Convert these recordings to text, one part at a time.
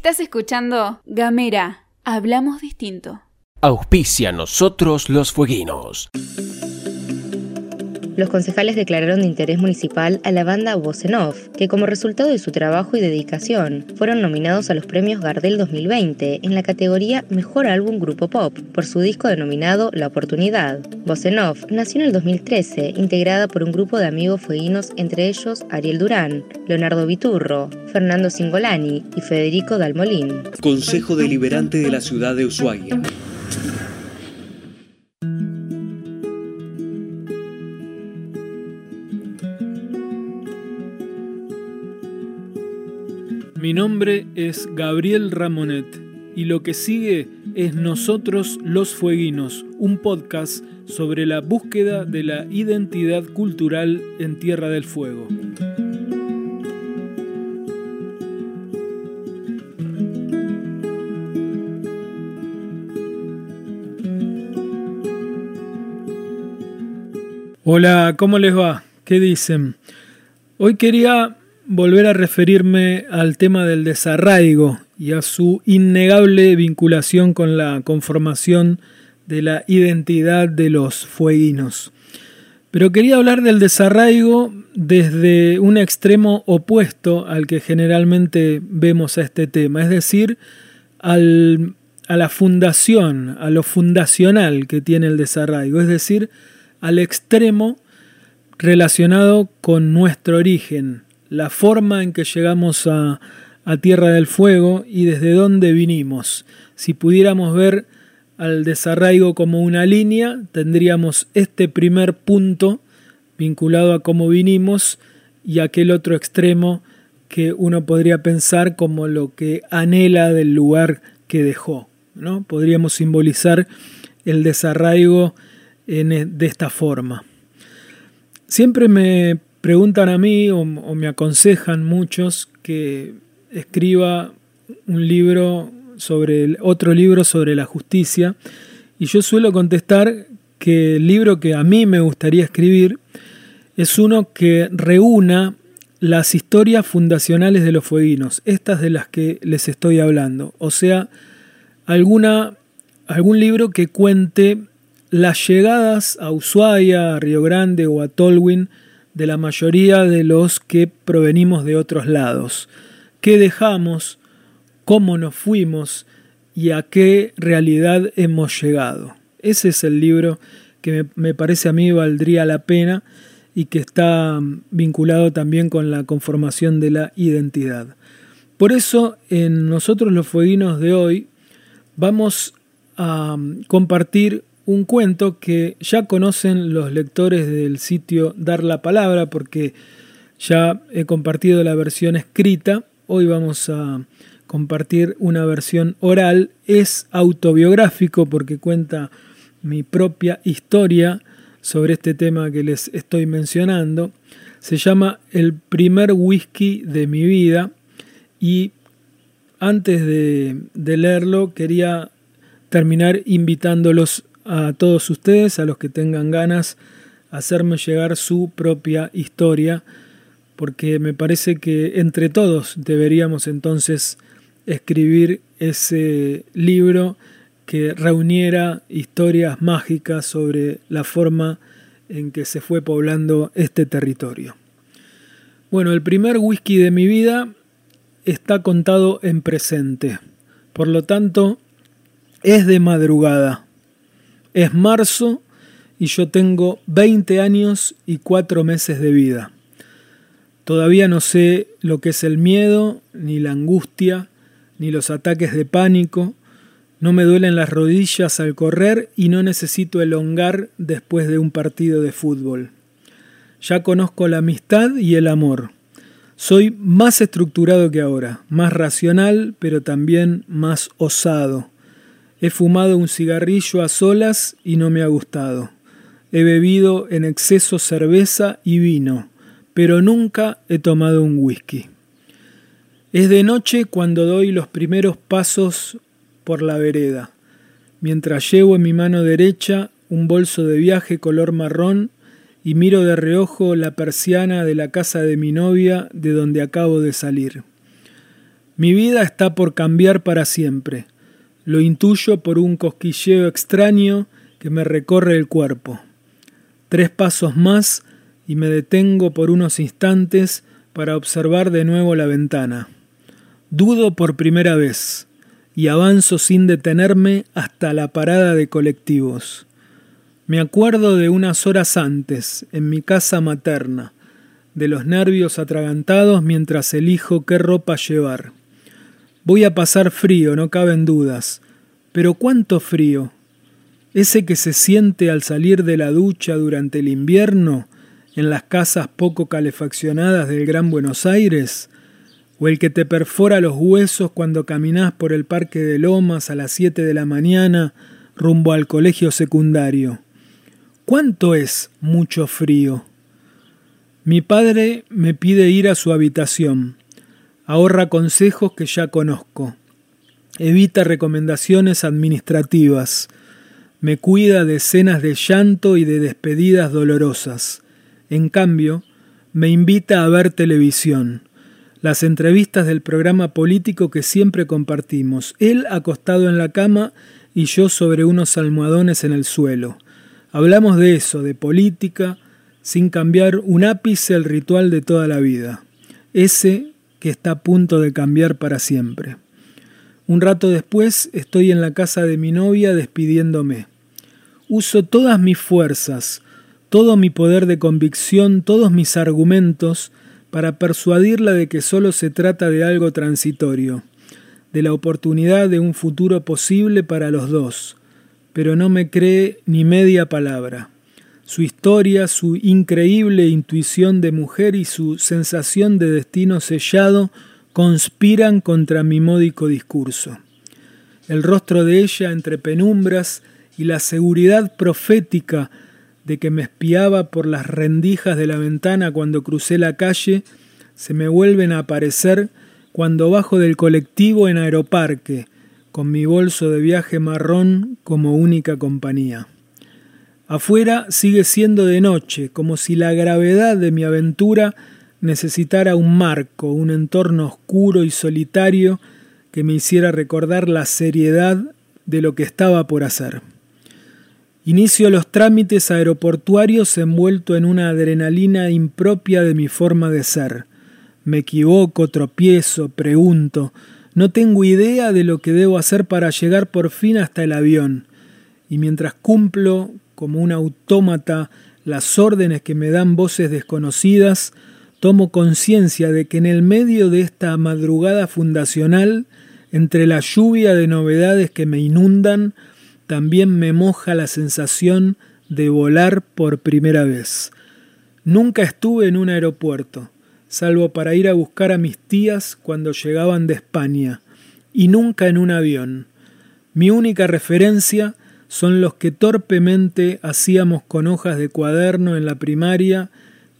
Estás escuchando Gamera. Hablamos distinto. Auspicia nosotros los fueguinos. Los concejales declararon de interés municipal a la banda Vocenov, que como resultado de su trabajo y dedicación, fueron nominados a los premios Gardel 2020 en la categoría Mejor Álbum Grupo Pop por su disco denominado La Oportunidad. Vocenov nació en el 2013, integrada por un grupo de amigos fueguinos, entre ellos Ariel Durán, Leonardo Viturro, Fernando Singolani y Federico Dalmolín. Consejo Deliberante de la Ciudad de Ushuaia. Mi nombre es Gabriel Ramonet y lo que sigue es Nosotros los Fueguinos, un podcast sobre la búsqueda de la identidad cultural en Tierra del Fuego. Hola, ¿cómo les va? ¿Qué dicen? Hoy quería volver a referirme al tema del desarraigo y a su innegable vinculación con la conformación de la identidad de los fueguinos. Pero quería hablar del desarraigo desde un extremo opuesto al que generalmente vemos a este tema, es decir, al, a la fundación, a lo fundacional que tiene el desarraigo, es decir, al extremo relacionado con nuestro origen, la forma en que llegamos a, Tierra del Fuego y desde dónde vinimos. Si pudiéramos ver al desarraigo como una línea, tendríamos este primer punto vinculado a cómo vinimos y aquel otro extremo que uno podría pensar como lo que anhela del lugar que dejó. ¿no? Podríamos simbolizar el desarraigo e, de esta forma. Siempre me preguntan a mí o, me aconsejan muchos que escriba un libro sobre otro libro sobre la justicia. Y yo suelo contestar que el libro que a mí me gustaría escribir es uno que reúna las historias fundacionales de los fueguinos, estas de las que les estoy hablando, o sea, alguna, algún libro que cuente las llegadas a Ushuaia, a Río Grande o a Tolwyn de la mayoría de los que provenimos de otros lados. ¿Qué dejamos? ¿Cómo nos fuimos? ¿Y a qué realidad hemos llegado? Ese es el libro que me, parece a mí valdría la pena y que está vinculado también con la conformación de la identidad. Por eso en nosotros los fueguinos de hoy vamos a compartir un cuento que ya conocen los lectores del sitio Dar la Palabra porque ya he compartido la versión escrita. Hoy vamos a compartir una versión oral. Es autobiográfico porque cuenta mi propia historia sobre este tema que les estoy mencionando. Se llama El primer whisky de mi vida y antes de, de leerlo quería terminar invitándolos a todos ustedes, a los que tengan ganas, hacerme llegar su propia historia, porque me parece que entre todos deberíamos entonces escribir ese libro que reuniera historias mágicas sobre la forma en que se fue poblando este territorio. Bueno, el primer whisky de mi vida está contado en presente, por lo tanto es de madrugada. Es marzo y yo tengo 20 años y 4 meses de vida. Todavía no sé lo que es el miedo, ni la angustia, ni los ataques de pánico. No me duelen las rodillas al correr y no necesito elongar después de un partido de fútbol. Ya conozco la amistad y el amor. Soy más estructurado que ahora, más racional, pero también más osado. He fumado un cigarrillo a solas y no me ha gustado. He bebido en exceso cerveza y vino, pero nunca he tomado un whisky. Es de noche cuando doy los primeros pasos por la vereda, mientras llevo en mi mano derecha un bolso de viaje color marrón y miro de reojo la persiana de la casa de mi novia de donde acabo de salir. Mi vida está por cambiar para siempre. Lo intuyo por un cosquilleo extraño que me recorre el cuerpo. Tres pasos más y me detengo por unos instantes para observar de nuevo la ventana. Dudo por primera vez y avanzo sin detenerme hasta la parada de colectivos. Me acuerdo de unas horas antes, en mi casa materna, de los nervios atragantados mientras elijo qué ropa llevar. Voy a pasar frío, no caben dudas, pero ¿cuánto frío? Ese que se siente al salir de la ducha durante el invierno en las casas poco calefaccionadas del Gran Buenos Aires, o el que te perfora los huesos cuando caminás por el Parque de Lomas a las 7 de la mañana rumbo al colegio secundario. ¿Cuánto es mucho frío? Mi padre me pide ir a su habitación. Ahorra consejos que ya conozco. Evita recomendaciones administrativas. Me cuida de escenas de llanto y de despedidas dolorosas. En cambio, me invita a ver televisión. Las entrevistas del programa político que siempre compartimos. Él acostado en la cama y yo sobre unos almohadones en el suelo. Hablamos de eso, de política, sin cambiar un ápice el ritual de toda la vida, ese que está a punto de cambiar para siempre. Un rato después estoy en la casa de mi novia despidiéndome. Uso todas mis fuerzas, todo mi poder de convicción, todos mis argumentos para persuadirla de que solo se trata de algo transitorio, de la oportunidad de un futuro posible para los dos, pero no me cree ni media palabra. Su historia, su increíble intuición de mujer y su sensación de destino sellado conspiran contra mi módico discurso. El rostro de ella entre penumbras y la seguridad profética de que me espiaba por las rendijas de la ventana cuando crucé la calle se me vuelven a aparecer cuando bajo del colectivo en Aeroparque, con mi bolso de viaje marrón como única compañía. Afuera sigue siendo de noche, como si la gravedad de mi aventura necesitara un marco, un entorno oscuro y solitario que me hiciera recordar la seriedad de lo que estaba por hacer. Inicio los trámites aeroportuarios envuelto en una adrenalina impropia de mi forma de ser. Me equivoco, tropiezo, pregunto, no tengo idea de lo que debo hacer para llegar por fin hasta el avión, y mientras cumplo, como un autómata, las órdenes que me dan voces desconocidas, tomo conciencia de que en el medio de esta madrugada fundacional, entre la lluvia de novedades que me inundan, también me moja la sensación de volar por primera vez. Nunca estuve en un aeropuerto salvo para ir a buscar a mis tías cuando llegaban de España, y nunca en un avión. Mi única referencia son los que torpemente hacíamos con hojas de cuaderno en la primaria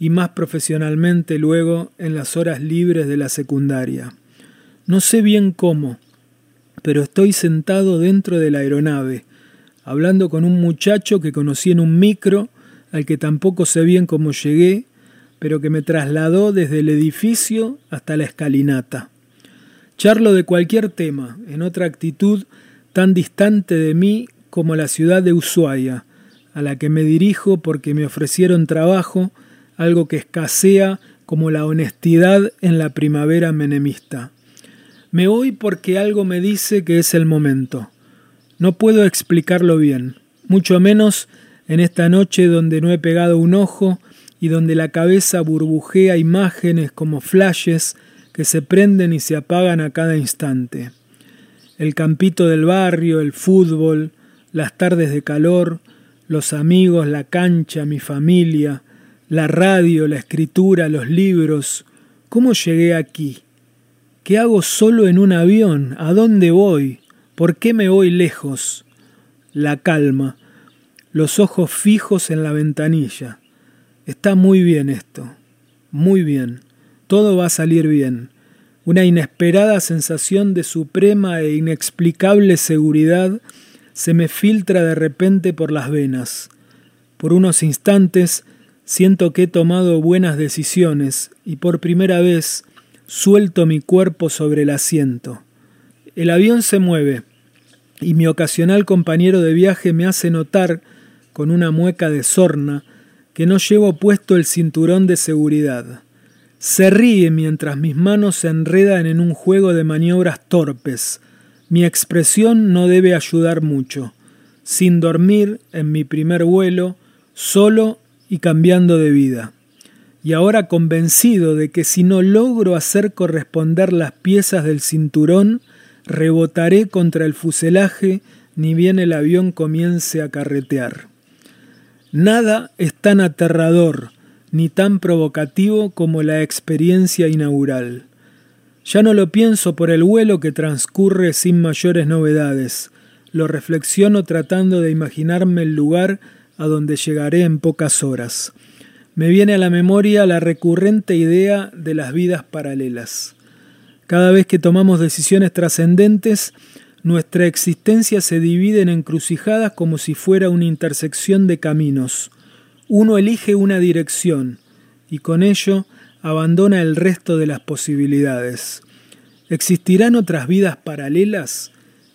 y más profesionalmente luego en las horas libres de la secundaria. No sé bien cómo, pero estoy sentado dentro de la aeronave, hablando con un muchacho que conocí en un micro, al que tampoco sé bien cómo llegué, pero que me trasladó desde el edificio hasta la escalinata. Charlo de cualquier tema, en otra actitud tan distante de mí como la ciudad de Ushuaia, a la que me dirijo porque me ofrecieron trabajo, algo que escasea como la honestidad en la primavera menemista. Me voy porque algo me dice que es el momento. No puedo explicarlo bien, mucho menos en esta noche donde no he pegado un ojo y donde la cabeza burbujea imágenes como flashes que se prenden y se apagan a cada instante. El campito del barrio, el fútbol, las tardes de calor, los amigos, la cancha, mi familia, la radio, la escritura, los libros. ¿Cómo llegué aquí? ¿Qué hago solo en un avión? ¿A dónde voy? ¿Por qué me voy lejos? La calma, los ojos fijos en la ventanilla. Está muy bien esto, muy bien. Todo va a salir bien. Una inesperada sensación de suprema e inexplicable seguridad se me filtra de repente por las venas. Por unos instantes siento que he tomado buenas decisiones y por primera vez suelto mi cuerpo sobre el asiento. El avión se mueve y mi ocasional compañero de viaje me hace notar, con una mueca de sorna, que no llevo puesto el cinturón de seguridad. Se ríe mientras mis manos se enredan en un juego de maniobras torpes. Mi expresión no debe ayudar mucho. Sin dormir, en mi primer vuelo, solo y cambiando de vida. Y ahora convencido de que si no logro hacer corresponder las piezas del cinturón, rebotaré contra el fuselaje ni bien el avión comience a carretear. Nada es tan aterrador ni tan provocativo como la experiencia inaugural. Ya no lo pienso por el vuelo que transcurre sin mayores novedades, lo reflexiono tratando de imaginarme el lugar a donde llegaré en pocas horas. Me viene a la memoria la recurrente idea de las vidas paralelas. Cada vez que tomamos decisiones trascendentes, nuestra existencia se divide en encrucijadas como si fuera una intersección de caminos. Uno elige una dirección y con ello abandona el resto de las posibilidades. ¿Existirán otras vidas paralelas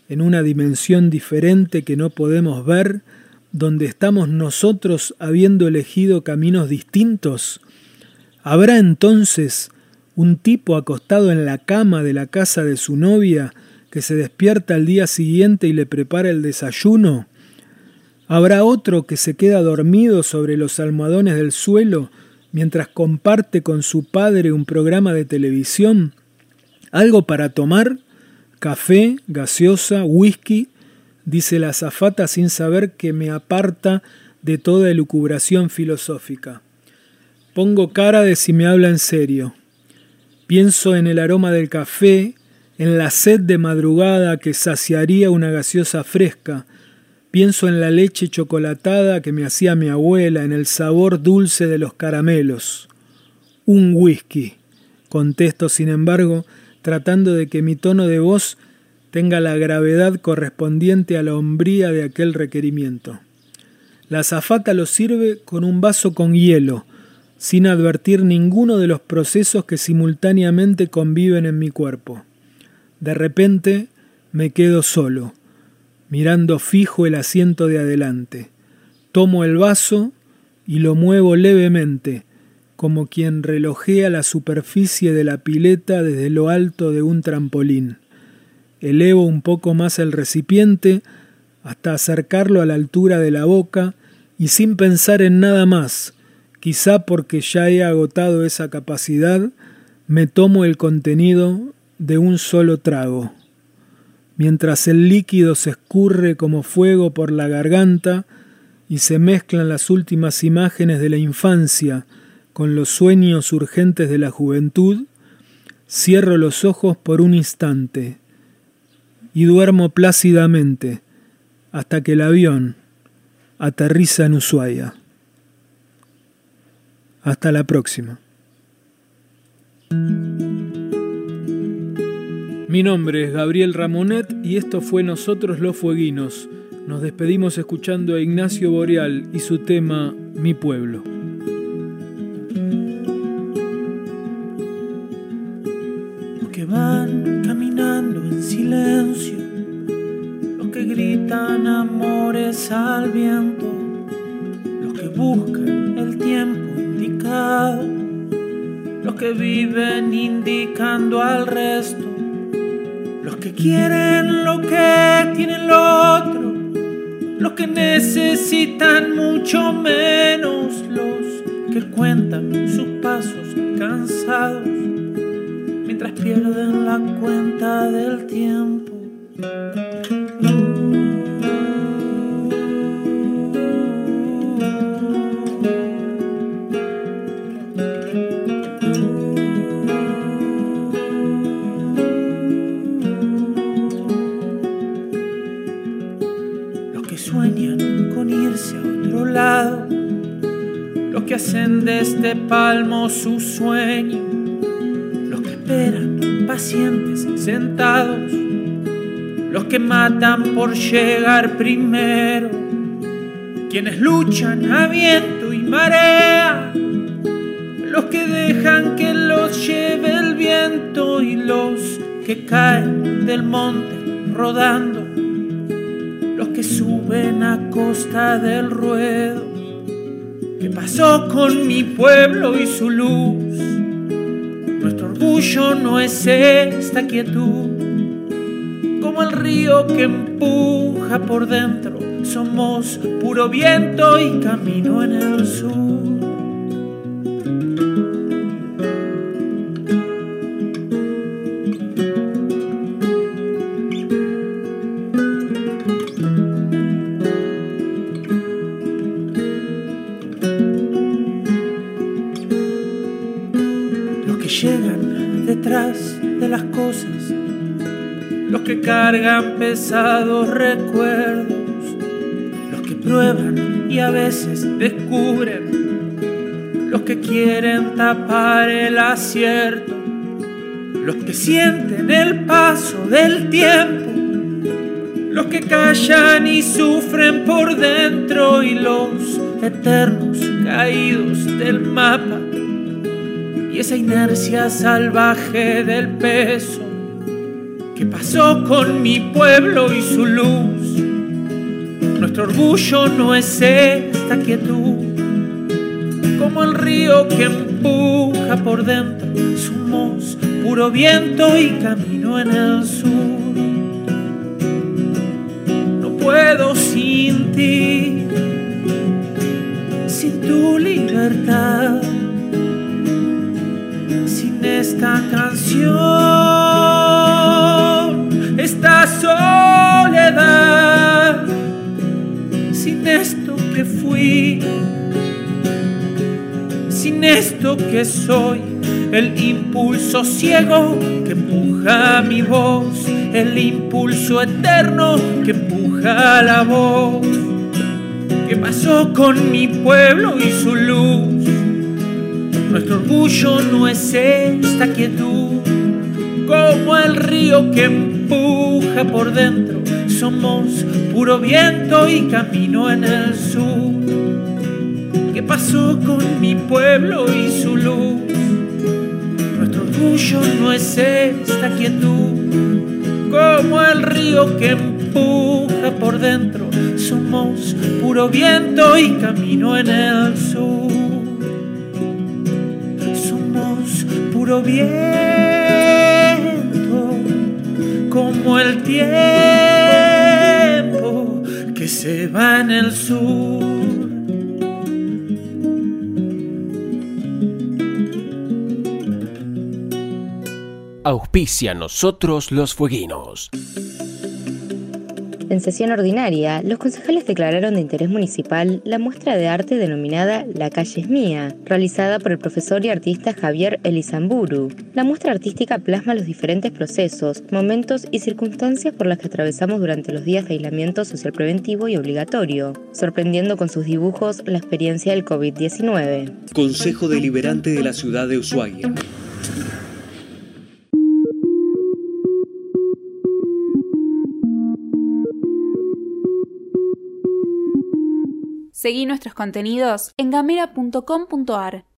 en una dimensión diferente que no podemos ver, donde estamos nosotros habiendo elegido caminos distintos? ¿Habrá entonces un tipo acostado en la cama de la casa de su novia que se despierta al día siguiente y le prepara el desayuno? ¿Habrá otro que se queda dormido sobre los almohadones del suelo mientras comparte con su padre un programa de televisión? ¿Algo para tomar? ¿Café, gaseosa, whisky? dice la azafata sin saber que me aparta de toda elucubración filosófica. Pongo cara de si me habla en serio. Pienso en el aroma del café, en la sed de madrugada que saciaría una gaseosa fresca. Pienso en la leche chocolatada que me hacía mi abuela, en el sabor dulce de los caramelos. Un whisky, contesto sin embargo, tratando de que mi tono de voz tenga la gravedad correspondiente a la hombría de aquel requerimiento. La azafata lo sirve con un vaso con hielo, sin advertir ninguno de los procesos que simultáneamente conviven en mi cuerpo. De repente me quedo solo, mirando fijo el asiento de adelante. Tomo el vaso y lo muevo levemente, como quien relojea la superficie de la pileta desde lo alto de un trampolín. Elevo un poco más el recipiente hasta acercarlo a la altura de la boca y sin pensar en nada más, Quizá porque ya he agotado esa capacidad, me tomo el contenido de un solo trago. Mientras el líquido se escurre como fuego por la garganta y se mezclan las últimas imágenes de la infancia con los sueños urgentes de la juventud, cierro los ojos por un instante y duermo plácidamente hasta que el avión aterriza en Ushuaia. Hasta la próxima. Mi nombre es Gabriel Ramonet y esto fue Nosotros los Fueguinos. Nos despedimos escuchando a Ignacio Boreal y su tema Mi pueblo. Los que van caminando en silencio, los que gritan amores al viento, los que buscan el tiempo los que viven indicando al resto, los que quieren lo que tienen el otro, los que necesitan mucho menos, los que cuentan sus pasos cansados mientras pierden la cuenta del tiempo. De este palmo su sueño, los que esperan pacientes sentados, los que matan por llegar primero, quienes luchan a viento y marea, los que dejan que los lleve el viento que caen del monte rodando, los que suben a costa del ruedo. ¿Qué pasó con mi pueblo y su luz? Nuestro orgullo no es esta quietud, como el río que empuja por dentro. Somos puro viento y camino en el sur. Las cosas, los que cargan pesados recuerdos, los que prueban y a veces descubren, los que quieren tapar el acierto, los que sienten el paso del tiempo, los que callan y sufren por dentro y los eternos caídos del mapa y esa inercia salvaje del peso que pasó con mi pueblo y su luz. Nuestro orgullo no es esta quietud, como el río que empuja por dentro. Somos puro viento y camino en el sur. No puedo sin ti, sin tu libertad esta canción, esta soledad, sin esto que fui, sin esto que soy, el impulso ciego que empuja mi voz, el impulso eterno que empuja la voz. ¿Qué pasó con mi pueblo y su luz? Nuestro orgullo no es esta quietud, como el río que empuja por dentro. Somos puro viento y camino en el sur. ¿Qué pasó con mi pueblo y su luz? Nuestro orgullo no es esta quietud, como el río que empuja por dentro. Somos puro viento y camino en el sur. Puro viento, como el tiempo que se va en el sur. Auspicia nosotros los fueguinos. En sesión ordinaria, los concejales declararon de interés municipal la muestra de arte denominada La calle es mía, realizada por el profesor y artista Javier Elizamburu. La muestra artística plasma los diferentes procesos, momentos y circunstancias por las que atravesamos durante los días de aislamiento social preventivo y obligatorio, sorprendiendo con sus dibujos la experiencia del COVID-19. Consejo Deliberante de la Ciudad de Ushuaia. Seguí nuestros contenidos en gamera.com.ar.